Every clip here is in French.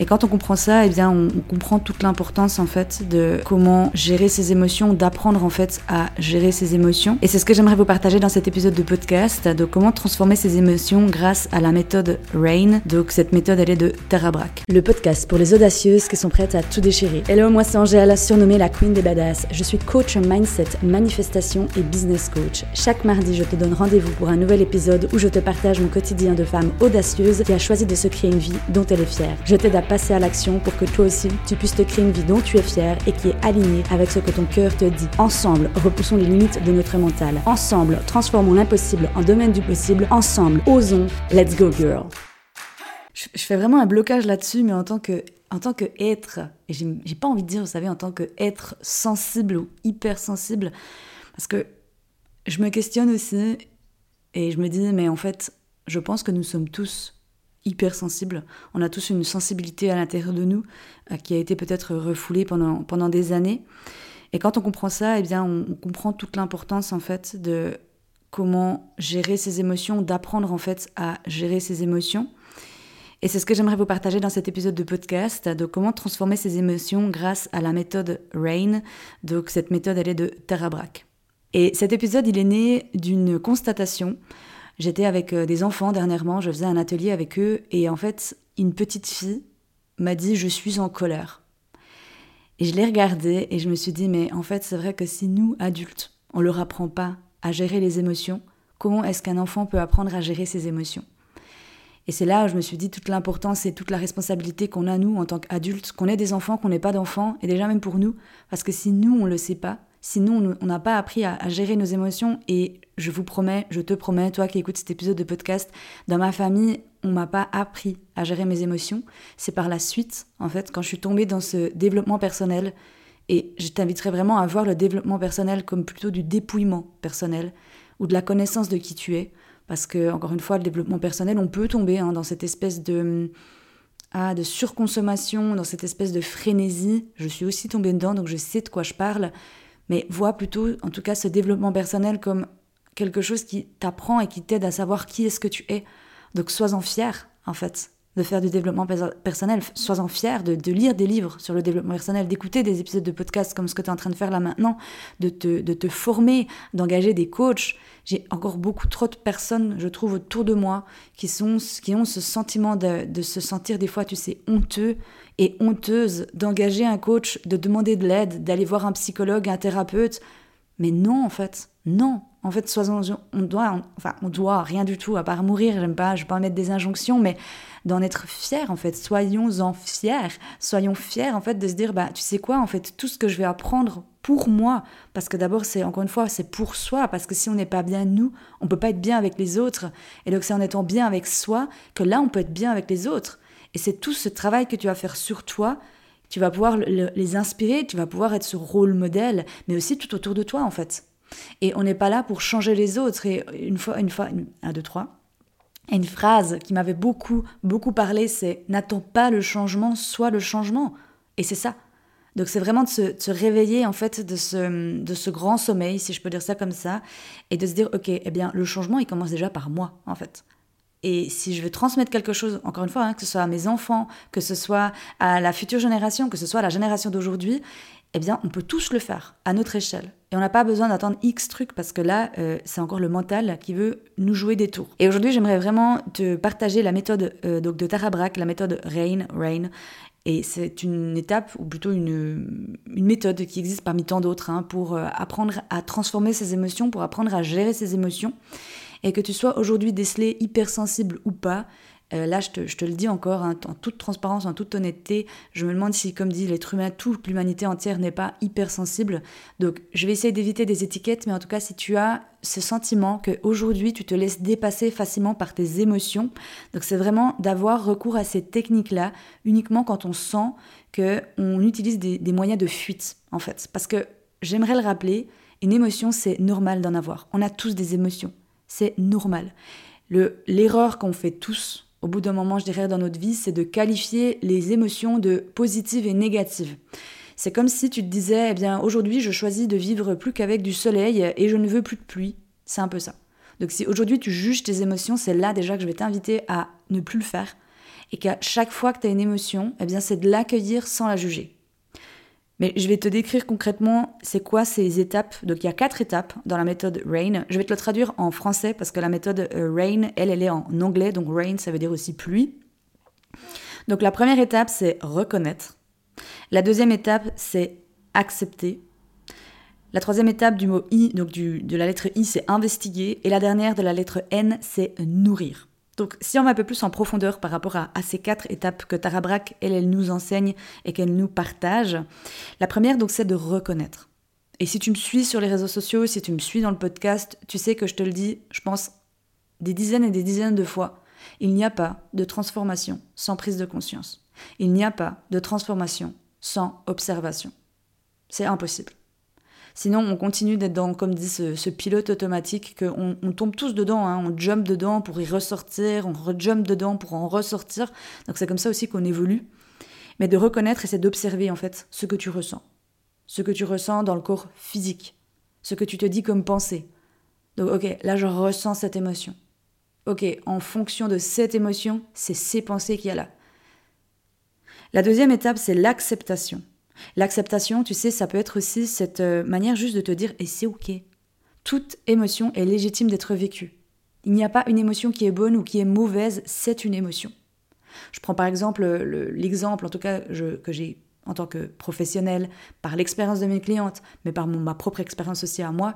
Et quand on comprend ça, eh bien, on, comprend toute l'importance en fait de comment gérer ses émotions, d'apprendre en fait à gérer ses émotions. Et c'est ce que j'aimerais vous partager dans cet épisode de podcast, de comment transformer ses émotions grâce à la méthode RAIN. Donc cette méthode, elle est de Tara Brach. Le podcast pour les audacieuses qui sont prêtes à tout déchirer. Hello, moi c'est Angèle, surnommée la Queen des Badass. Je suis coach mindset, manifestation et business coach. Chaque mardi, je te donne rendez-vous pour un nouvel épisode où je te partage mon quotidien de femme audacieuse qui a choisi de se créer une vie dont elle est fière. Je t'aide à passer à l'action pour que toi aussi tu puisses te créer une vie dont tu es fier et qui est alignée avec ce que ton cœur te dit. Ensemble, repoussons les limites de notre mental. Ensemble, transformons l'impossible en domaine du possible. Ensemble, osons. Let's go girl. Je, fais vraiment un blocage là-dessus, mais en tant que en tant que être, et j'ai pas envie de dire, vous savez, en tant que être sensible ou hypersensible, parce que je me questionne aussi et je me dis, mais en fait, je pense que nous sommes tous hypersensibles. On a tous une sensibilité à l'intérieur de nous euh, qui a été peut-être refoulée pendant, pendant des années. Et quand on comprend ça, eh bien, on, comprend toute l'importance en fait de comment gérer ses émotions, d'apprendre en fait à gérer ses émotions. Et c'est ce que j'aimerais vous partager dans cet épisode de podcast, de comment transformer ses émotions grâce à la méthode RAIN. Donc cette méthode, elle est de Tara Brach. Et cet épisode, il est né d'une constatation J'étais avec euh, des enfants dernièrement, je faisais un atelier avec eux, et en fait, une petite fille m'a dit Je suis en colère. Et je l'ai regardée et je me suis dit Mais en fait, c'est vrai que si nous, adultes, on leur apprend pas à gérer les émotions, comment est-ce qu'un enfant peut apprendre à gérer ses émotions? Et c'est là où je me suis dit toute l'importance et toute la responsabilité qu'on a, nous, en tant qu'adultes, qu'on ait des enfants, qu'on n'ait pas d'enfants, et déjà même pour nous, parce que si nous, on ne le sait pas, Sinon, on n'a pas appris à, gérer nos émotions et je vous promets, je te promets, toi qui écoutes cet épisode de podcast, dans ma famille, on m'a pas appris à gérer mes émotions. C'est par la suite, en fait, quand je suis tombée dans ce développement personnel, et je t'inviterai vraiment à voir le développement personnel comme plutôt du dépouillement personnel ou de la connaissance de qui tu es. Parce que, encore une fois, le développement personnel, on peut tomber hein, dans cette espèce de, ah, de surconsommation, dans cette espèce de frénésie. Je suis aussi tombée dedans, donc je sais de quoi je parle mais vois plutôt, en tout cas, ce développement personnel comme quelque chose qui t'apprend et qui t'aide à savoir qui est-ce que tu es. Donc sois-en fier, en fait, de faire du développement personnel. Sois-en fier de, lire des livres sur le développement personnel, d'écouter des épisodes de podcast comme ce que tu es en train de faire là maintenant, de te, de te former, d'engager des coachs. J'ai encore beaucoup trop de personnes, je trouve, autour de moi qui, sont, qui ont ce sentiment de, de se sentir des fois, tu sais, honteux et honteuse d'engager un coach, de demander de l'aide, d'aller voir un psychologue, un thérapeute. Mais non, en fait, non. En fait, on doit, enfin, on doit rien du tout, à part mourir, j'aime pas, je vais pas mettre des injonctions, mais d'en être fier, en fait. Soyons-en fiers. Soyons fiers, en fait, de se dire, bah, tu sais quoi, en fait, tout ce que je vais apprendre pour moi, parce que d'abord, c'est, encore une fois, c'est pour soi, parce que si on n'est pas bien nous, on peut pas être bien avec les autres. Et donc, c'est en étant bien avec soi que là, on peut être bien avec les autres. Et c'est tout ce travail que tu vas faire sur toi. Tu vas pouvoir les inspirer, tu vas pouvoir être ce rôle modèle, mais aussi tout autour de toi, en fait. Et on n'est pas là pour changer les autres. Et une fois, une fois, un, deux, trois. une phrase qui m'avait beaucoup, beaucoup parlé, c'est N'attends pas le changement, sois le changement. Et c'est ça. Donc c'est vraiment de se, réveiller en fait de ce, de ce grand sommeil, si je peux dire ça comme ça, et de se dire ok, eh bien le changement il commence déjà par moi en fait. Et si je veux transmettre quelque chose, encore une fois, hein, que ce soit à mes enfants, que ce soit à la future génération, que ce soit à la génération d'aujourd'hui, eh bien, on peut tous le faire à notre échelle. Et on n'a pas besoin d'attendre X trucs parce que là, euh, c'est encore le mental qui veut nous jouer des tours. Et aujourd'hui, j'aimerais vraiment te partager la méthode euh, donc de Tara Brach, la méthode RAIN, RAIN. Et c'est une étape, ou plutôt une, une méthode qui existe parmi tant d'autres, hein, pour euh, apprendre à transformer ses émotions, pour apprendre à gérer ses émotions et que tu sois aujourd'hui décelé hypersensible ou pas, euh, là, je te, le dis encore, hein, en toute transparence, en toute honnêteté, je me demande si, comme dit l'être humain, toute l'humanité entière n'est pas hypersensible. Donc, je vais essayer d'éviter des étiquettes, mais en tout cas, si tu as ce sentiment qu'aujourd'hui, tu te laisses dépasser facilement par tes émotions, donc c'est vraiment d'avoir recours à ces techniques-là uniquement quand on sent qu'on utilise des, des moyens de fuite, en fait. Parce que, j'aimerais le rappeler, une émotion, c'est normal d'en avoir. On a tous des émotions c'est normal. L'erreur qu'on fait tous, au bout d'un moment, je dirais, dans notre vie, c'est de qualifier les émotions de positives et négatives. C'est comme si tu te disais, eh bien, aujourd'hui, je choisis de vivre plus qu'avec du soleil et je ne veux plus de pluie. C'est un peu ça. Donc si aujourd'hui tu juges tes émotions, c'est là déjà que je vais t'inviter à ne plus le faire et qu'à chaque fois que tu as une émotion, eh bien c'est de l'accueillir sans la juger. Mais je vais te décrire concrètement c'est quoi ces étapes. Donc il y a quatre étapes dans la méthode RAIN. Je vais te le traduire en français parce que la méthode euh, RAIN, elle, elle est en anglais. Donc RAIN, ça veut dire aussi pluie. Donc la première étape, c'est reconnaître. La deuxième étape, c'est accepter. La troisième étape du mot I, donc de la lettre I, c'est investiguer. Et la dernière de la lettre N, c'est nourrir. Donc, si on va un peu plus en profondeur par rapport à, ces quatre étapes que Tara elle, elle nous enseigne et qu'elle nous partage, la première, donc, c'est de reconnaître. Et si tu me suis sur les réseaux sociaux, si tu me suis dans le podcast, tu sais que je te le dis, je pense, des dizaines et des dizaines de fois, il n'y a pas de transformation sans prise de conscience. Il n'y a pas de transformation sans observation. C'est impossible. Sinon, on continue d'être dans, comme dit ce, pilote automatique, qu'on on tombe tous dedans, hein. on jump dedans pour y ressortir, on rejump dedans pour en ressortir. Donc c'est comme ça aussi qu'on évolue. Mais de reconnaître et c'est d'observer en fait ce que tu ressens. Ce que tu ressens dans le corps physique. Ce que tu te dis comme pensée. Donc ok, là je ressens cette émotion. Ok, en fonction de cette émotion, c'est ces pensées qu'il y a là. La deuxième étape, c'est l'acceptation. L'acceptation, tu sais, ça peut être aussi cette euh, manière juste de te dire et c'est ok. Toute émotion est légitime d'être vécue. Il n'y a pas une émotion qui est bonne ou qui est mauvaise, c'est une émotion. Je prends par exemple l'exemple, en tout cas que j'ai en tant que professionnel, par l'expérience de mes clientes, mais par ma propre expérience aussi à moi,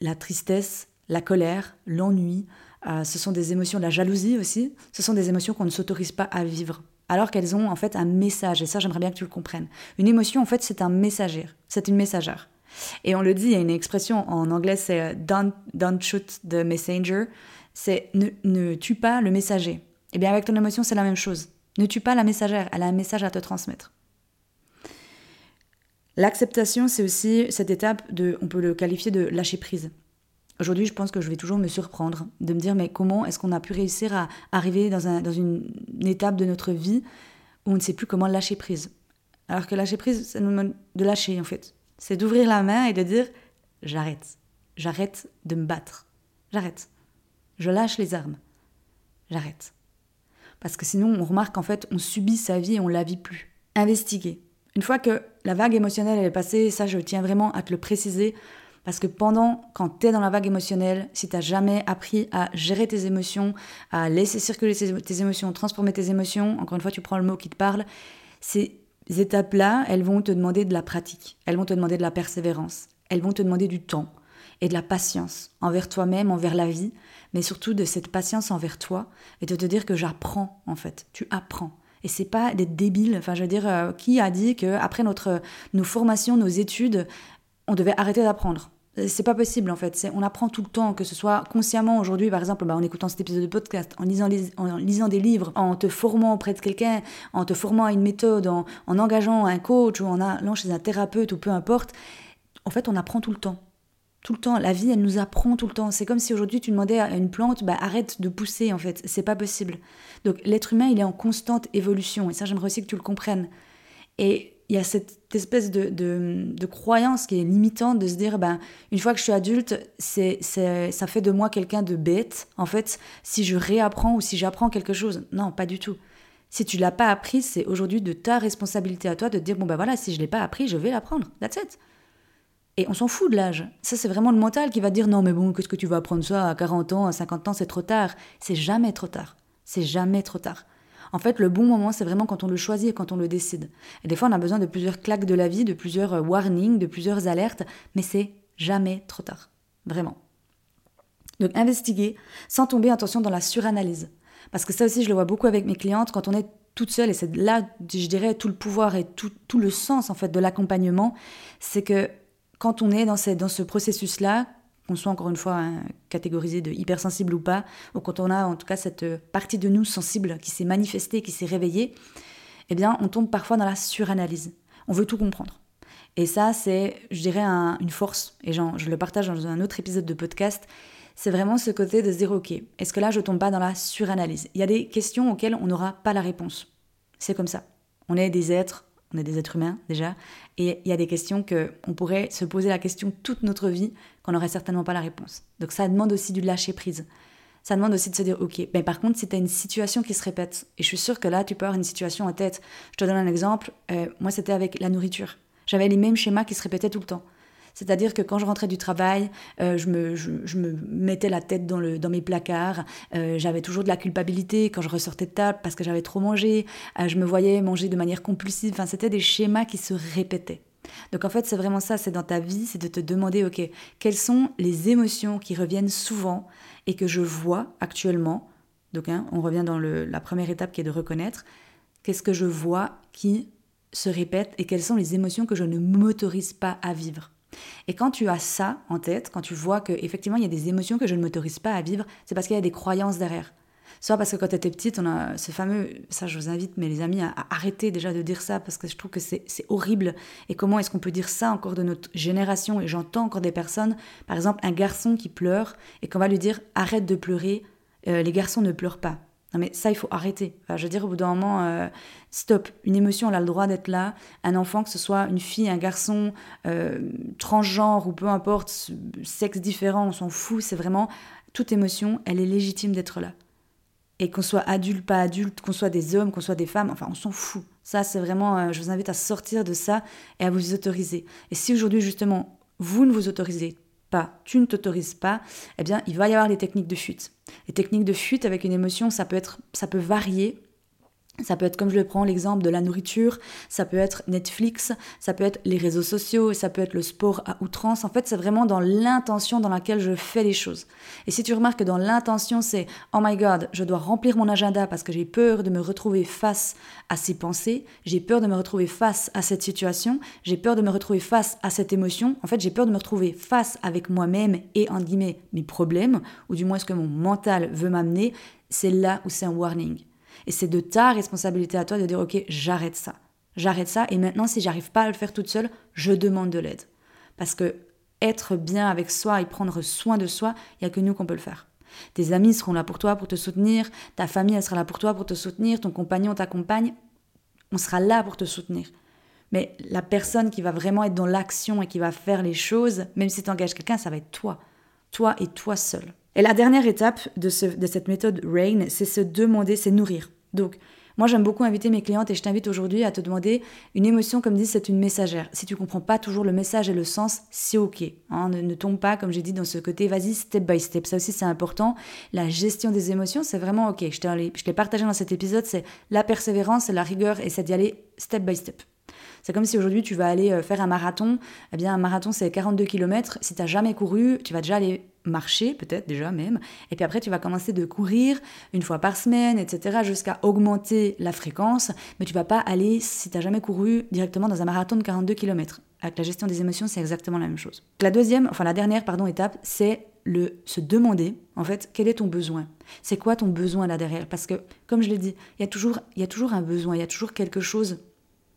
la tristesse, la colère, l'ennui, euh, ce sont des émotions, la jalousie aussi, ce sont des émotions qu'on ne s'autorise pas à vivre alors qu'elles ont en fait un message. Et ça, j'aimerais bien que tu le comprennes. Une émotion, en fait, c'est un messager. C'est une messagère. Et on le dit, il y a une expression en anglais, c'est euh, don't, don't shoot the messenger. C'est ne, ne tue pas le messager. Et eh bien avec ton émotion, c'est la même chose. Ne tue pas la messagère, elle a un message à te transmettre. L'acceptation, c'est aussi cette étape de, on peut le qualifier de lâcher prise. Aujourd'hui, je pense que je vais toujours me surprendre, de me dire mais comment est-ce qu'on a pu réussir à arriver dans, un, dans une, étape de notre vie où on ne sait plus comment lâcher prise? Alors que lâcher prise, ça nous demande de lâcher en fait. C'est d'ouvrir la main et de dire j'arrête. J'arrête de me battre. J'arrête. Je lâche les armes. J'arrête. Parce que sinon, on remarque qu'en fait, on subit sa vie et on la vit plus. Investiguer. Une fois que la vague émotionnelle est passée, ça je tiens vraiment à te le préciser, parce que pendant, quand tu es dans la vague émotionnelle, si tu jamais appris à gérer tes émotions, à laisser circuler tes émotions, transformer tes émotions, encore une fois, tu prends le mot qui te parle, ces étapes-là, elles vont te demander de la pratique, elles vont te demander de la persévérance, elles vont te demander du temps et de la patience envers toi-même, envers la vie, mais surtout de cette patience envers toi et de te dire que j'apprends en fait, tu apprends. Et c'est pas d'être débile. Enfin, je veux dire, euh, qui a dit que après notre nos formations, nos études, on devait arrêter d'apprendre? C'est pas possible en fait. On apprend tout le temps, que ce soit consciemment aujourd'hui, par exemple, bah, en écoutant cet épisode de podcast, en lisant, en lisant des livres, en te formant auprès de quelqu'un, en te formant à une méthode, en, engageant un coach ou en allant chez un thérapeute ou peu importe. En fait, on apprend tout le temps. Tout le temps. La vie, elle nous apprend tout le temps. C'est comme si aujourd'hui tu demandais à une plante, bah, arrête de pousser en fait. C'est pas possible. Donc l'être humain, il est en constante évolution. Et ça, j'aimerais aussi que tu le comprennes. Et il y a cette espèce de, de, croyance qui est limitante de se dire ben une fois que je suis adulte c'est ça fait de moi quelqu'un de bête en fait si je réapprends ou si j'apprends quelque chose non pas du tout si tu l'as pas appris c'est aujourd'hui de ta responsabilité à toi de dire bon ben voilà si je l'ai pas appris je vais l'apprendre that's it et on s'en fout de l'âge. Ça, c'est vraiment le mental qui va dire non, mais bon, qu'est-ce que tu vas apprendre ça à 40 ans, à 50 ans, c'est trop tard. C'est jamais trop tard. C'est jamais trop tard. En fait, le bon moment, c'est vraiment quand on le choisit et quand on le décide. Et des fois, on a besoin de plusieurs claques de la vie, de plusieurs euh, warnings, de plusieurs alertes, mais c'est jamais trop tard. Vraiment. Donc, investiguer sans tomber, attention, dans la suranalyse. Parce que ça aussi, je le vois beaucoup avec mes clientes, quand on est toute seule, et c'est là, je dirais, tout le pouvoir et tout, le sens, en fait, de l'accompagnement, c'est que quand on est dans, dans ce processus-là, qu'on soit encore une fois hein, catégorisé de hypersensible ou pas, ou quand on a en tout cas cette partie de nous sensible qui s'est manifestée, qui s'est réveillée, eh bien on tombe parfois dans la suranalyse. On veut tout comprendre. Et ça, c'est, je dirais, une force, et je le partage dans un autre épisode de podcast, c'est vraiment ce côté de se dire, ok, est-ce que là je tombe pas dans la suranalyse? Il y a des questions auxquelles on n'aura pas la réponse. C'est comme ça. On est des êtres, on est des êtres humains déjà, et il y a des questions que on pourrait se poser la question toute notre vie qu'on n'aurait certainement pas la réponse. Donc ça demande aussi du lâcher prise. Ça demande aussi de se dire, ok, mais par contre, si tu as une situation qui se répète, et je suis sûre que là, tu peux avoir une situation en tête. Je te donne un exemple. Euh, moi, c'était avec la nourriture. J'avais les mêmes schémas qui se répétaient tout le temps. C'est-à-dire que quand je rentrais du travail, euh, je, me, mettais la tête dans, mes placards. Euh, j'avais toujours de la culpabilité quand je ressortais de table parce que j'avais trop mangé. Euh, je me voyais manger de manière compulsive. Enfin, c'était des schémas qui se répétaient. Donc en fait, c'est vraiment ça, c'est dans ta vie, c'est de te demander, ok, quelles sont les émotions qui reviennent souvent et que je vois actuellement? Donc hein, on revient dans la première étape qui est de reconnaître. Qu'est-ce que je vois qui se répète et quelles sont les émotions que je ne m'autorise pas à vivre? Et quand tu as ça en tête, quand tu vois qu'effectivement il y a des émotions que je ne m'autorise pas à vivre, c'est parce qu'il y a des croyances derrière. Soit parce que quand tu étais petite, on a ce fameux, ça je vous invite mes les amis à, arrêter déjà de dire ça parce que je trouve que c'est horrible. Et comment est-ce qu'on peut dire ça encore de notre génération? Et j'entends encore des personnes, par exemple un garçon qui pleure et qu'on va lui dire arrête de pleurer, euh, les garçons ne pleurent pas. Non mais ça, il faut arrêter. je veux dire, au bout d'un moment, euh, stop. Une émotion, elle a le droit d'être là. Un enfant, que ce soit une fille, un garçon, euh, transgenre ou peu importe, sexe différent, on s'en fout. C'est vraiment, toute émotion, elle est légitime d'être là. Et qu'on soit adulte, pas adulte, qu'on soit des hommes, qu'on soit des femmes, enfin, on s'en fout. Ça, c'est vraiment, euh, je vous invite à sortir de ça et à vous autoriser. Et si aujourd'hui, justement, vous ne vous autorisez tu ne t'autorises pas, eh bien, il va y avoir des techniques de fuite. Les techniques de fuite avec une émotion, ça peut être, ça peut varier ça peut être, comme je le prends l'exemple de la nourriture, ça peut être Netflix, ça peut être les réseaux sociaux, ça peut être le sport à outrance. En fait, c'est vraiment dans l'intention dans laquelle je fais les choses. Et si tu remarques que dans l'intention, c'est Oh my God, je dois remplir mon agenda parce que j'ai peur de me retrouver face à ces pensées, j'ai peur de me retrouver face à cette situation, j'ai peur de me retrouver face à cette émotion. En fait, j'ai peur de me retrouver face avec moi-même et, en guillemets, mes problèmes, ou du moins ce que mon mental veut m'amener. C'est là où c'est un warning. Et c'est de ta responsabilité à toi de dire, ok, j'arrête ça. J'arrête ça. Et maintenant, si j'arrive pas à le faire toute seule, je demande de l'aide. Parce que être bien avec soi et prendre soin de soi, il n'y a que nous qu'on peut le faire. Tes amis seront là pour toi, pour te soutenir. Ta famille, elle sera là pour toi, pour te soutenir. Ton compagnon, ta compagne, on sera là pour te soutenir. Mais la personne qui va vraiment être dans l'action et qui va faire les choses, même si tu engages quelqu'un, ça va être toi. Toi et toi seul. Et la dernière étape de, de cette méthode RAIN, c'est se demander, c'est nourrir. Donc, moi, j'aime beaucoup inviter mes clientes et je t'invite aujourd'hui à te demander une émotion, comme dit, c'est une messagère. Si tu comprends pas toujours le message et le sens, c'est ok. Hein. ne, tombe pas, comme j'ai dit, dans ce côté, vas-y, step by step. Ça aussi, c'est important. La gestion des émotions, c'est vraiment ok. Je l'ai partagé dans cet épisode, c'est la persévérance, la rigueur et c'est d'y aller step by step. C'est comme si aujourd'hui tu vas aller euh, faire un marathon. Eh bien, un marathon, c'est 42 km. Si tu n'as jamais couru, tu vas déjà aller marcher, peut-être déjà même. Et puis après, tu vas commencer de courir une fois par semaine, etc., jusqu'à augmenter la fréquence. Mais tu vas pas aller, si tu n'as jamais couru, directement dans un marathon de 42 km. Avec la gestion des émotions, c'est exactement la même chose. La deuxième, enfin la dernière, étape, c'est le se demander, en fait, quel est ton besoin? C'est quoi ton besoin là derrière? Parce que, comme je l'ai dit, il y, a toujours, y a toujours un besoin, il y a toujours quelque chose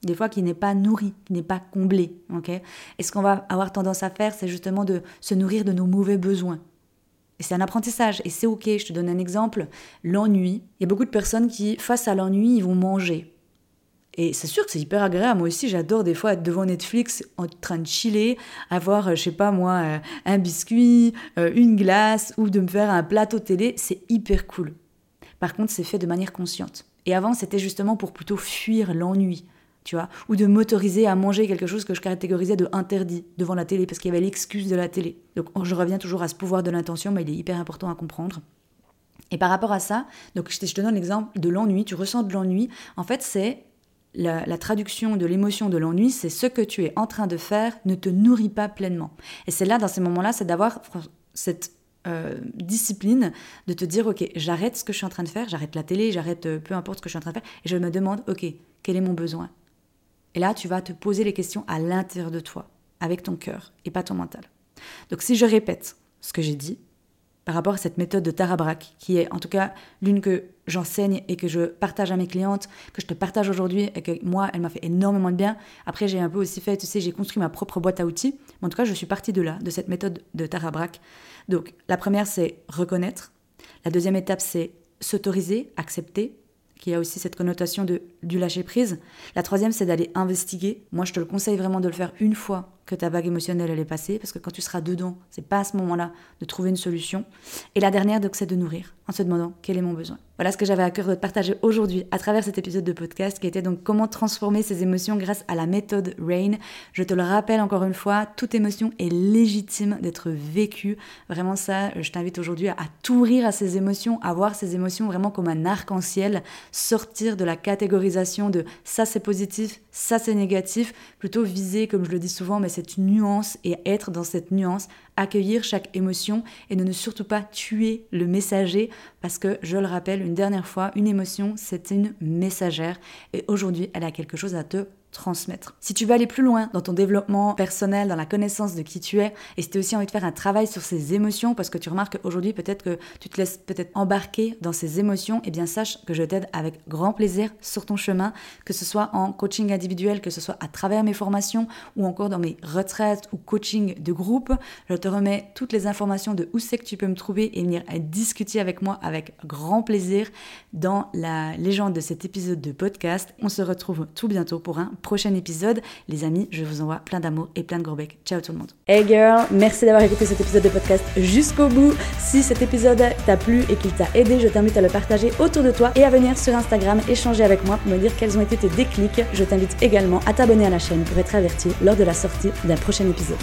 des fois qui n'est pas nourri, qui n'est pas comblé. et ce qu'on va avoir tendance à faire, c'est justement de se nourrir de nos mauvais besoins. Et c'est un apprentissage, et c'est ok. Je te donne un exemple l'ennui. Il y a beaucoup de personnes qui, face à l'ennui, ils vont manger. Et c'est sûr que c'est hyper agréable. Moi aussi, j'adore des fois être devant Netflix en train de chiller, avoir, euh, je sais pas moi, euh, un biscuit, euh, une glace, ou de me faire un plateau télé. C'est hyper cool. Par contre, c'est fait de manière consciente. Et avant, c'était justement pour plutôt fuir l'ennui ou de m'autoriser à manger quelque chose que je catégorisais de interdit devant la télé, parce qu'il y avait l'excuse de la télé. Donc je reviens toujours à ce pouvoir de l'intention, mais il est hyper important à comprendre. Et par rapport à ça, donc je te donne l'exemple de l'ennui, tu ressens de l'ennui, en fait c'est la, traduction de l'émotion de l'ennui, c'est ce que tu es en train de faire ne te nourrit pas pleinement. Et c'est là, dans ces moments-là, c'est d'avoir cette euh, discipline de te dire, ok, j'arrête ce que je suis en train de faire, j'arrête la télé, j'arrête euh, peu importe ce que je suis en train de faire, et je me demande, ok, quel est mon besoin? Et là, tu vas te poser les questions à l'intérieur de toi, avec ton cœur et pas ton mental. Donc si je répète ce que j'ai dit par rapport à cette méthode de Tarabrac, qui est en tout cas l'une que j'enseigne et que je partage à mes clientes, que je te partage aujourd'hui et que moi, elle m'a fait énormément de bien. Après, j'ai un peu aussi fait, tu sais, j'ai construit ma propre boîte à outils. En tout cas, je suis partie de là, de cette méthode de Tarabrac. Donc, la première, c'est reconnaître. La deuxième étape, c'est s'autoriser, accepter, qui a aussi cette connotation de du lâcher prise. La troisième, c'est d'aller investiguer. Moi, je te le conseille vraiment de le faire une fois que ta vague émotionnelle elle est passée, parce que quand tu seras dedans, c'est pas à ce moment-là de trouver une solution. Et la dernière, c'est de nourrir en se demandant quel est mon besoin. Voilà ce que j'avais à cœur de partager aujourd'hui à travers cet épisode de podcast qui était donc comment transformer ses émotions grâce à la méthode RAIN. Je te le rappelle encore une fois, toute émotion est légitime d'être vécue. Vraiment ça, je t'invite aujourd'hui à, tout rire à ces émotions, à voir ces émotions vraiment comme un arc-en-ciel, sortir de la catégorisation de ça c'est positif, ça c'est négatif, plutôt viser, comme je le dis souvent, mais cette nuance et être dans cette nuance, accueillir chaque émotion et ne surtout pas tuer le messager parce que, je le rappelle une dernière fois, une émotion, c'est une messagère et aujourd'hui, elle a quelque chose à te transmettre. Si tu veux aller plus loin dans ton développement personnel, dans la connaissance de qui tu es, et si tu as aussi envie de faire un travail sur ces émotions, parce que tu remarques qu'aujourd'hui peut-être que tu te laisses peut-être embarquer dans ces émotions, eh bien sache que je t'aide avec grand plaisir sur ton chemin, que ce soit en coaching individuel, que ce soit à travers mes formations ou encore dans mes retraites ou coaching de groupe. Je te remets toutes les informations de où c'est que tu peux me trouver et venir discuter avec moi avec grand plaisir dans la légende de cet épisode de podcast. On se retrouve tout bientôt pour un prochain épisode. Les amis, je vous envoie plein d'amour et plein de gros becs. Ciao tout le monde. Hey girl, merci d'avoir écouté cet épisode de podcast jusqu'au bout. Si cet épisode t'a plu et qu'il t'a aidé, je t'invite à le partager autour de toi et à venir sur Instagram échanger avec moi pour me dire quels ont été tes déclics. Je t'invite également à t'abonner à la chaîne pour être averti lors de la sortie d'un prochain épisode.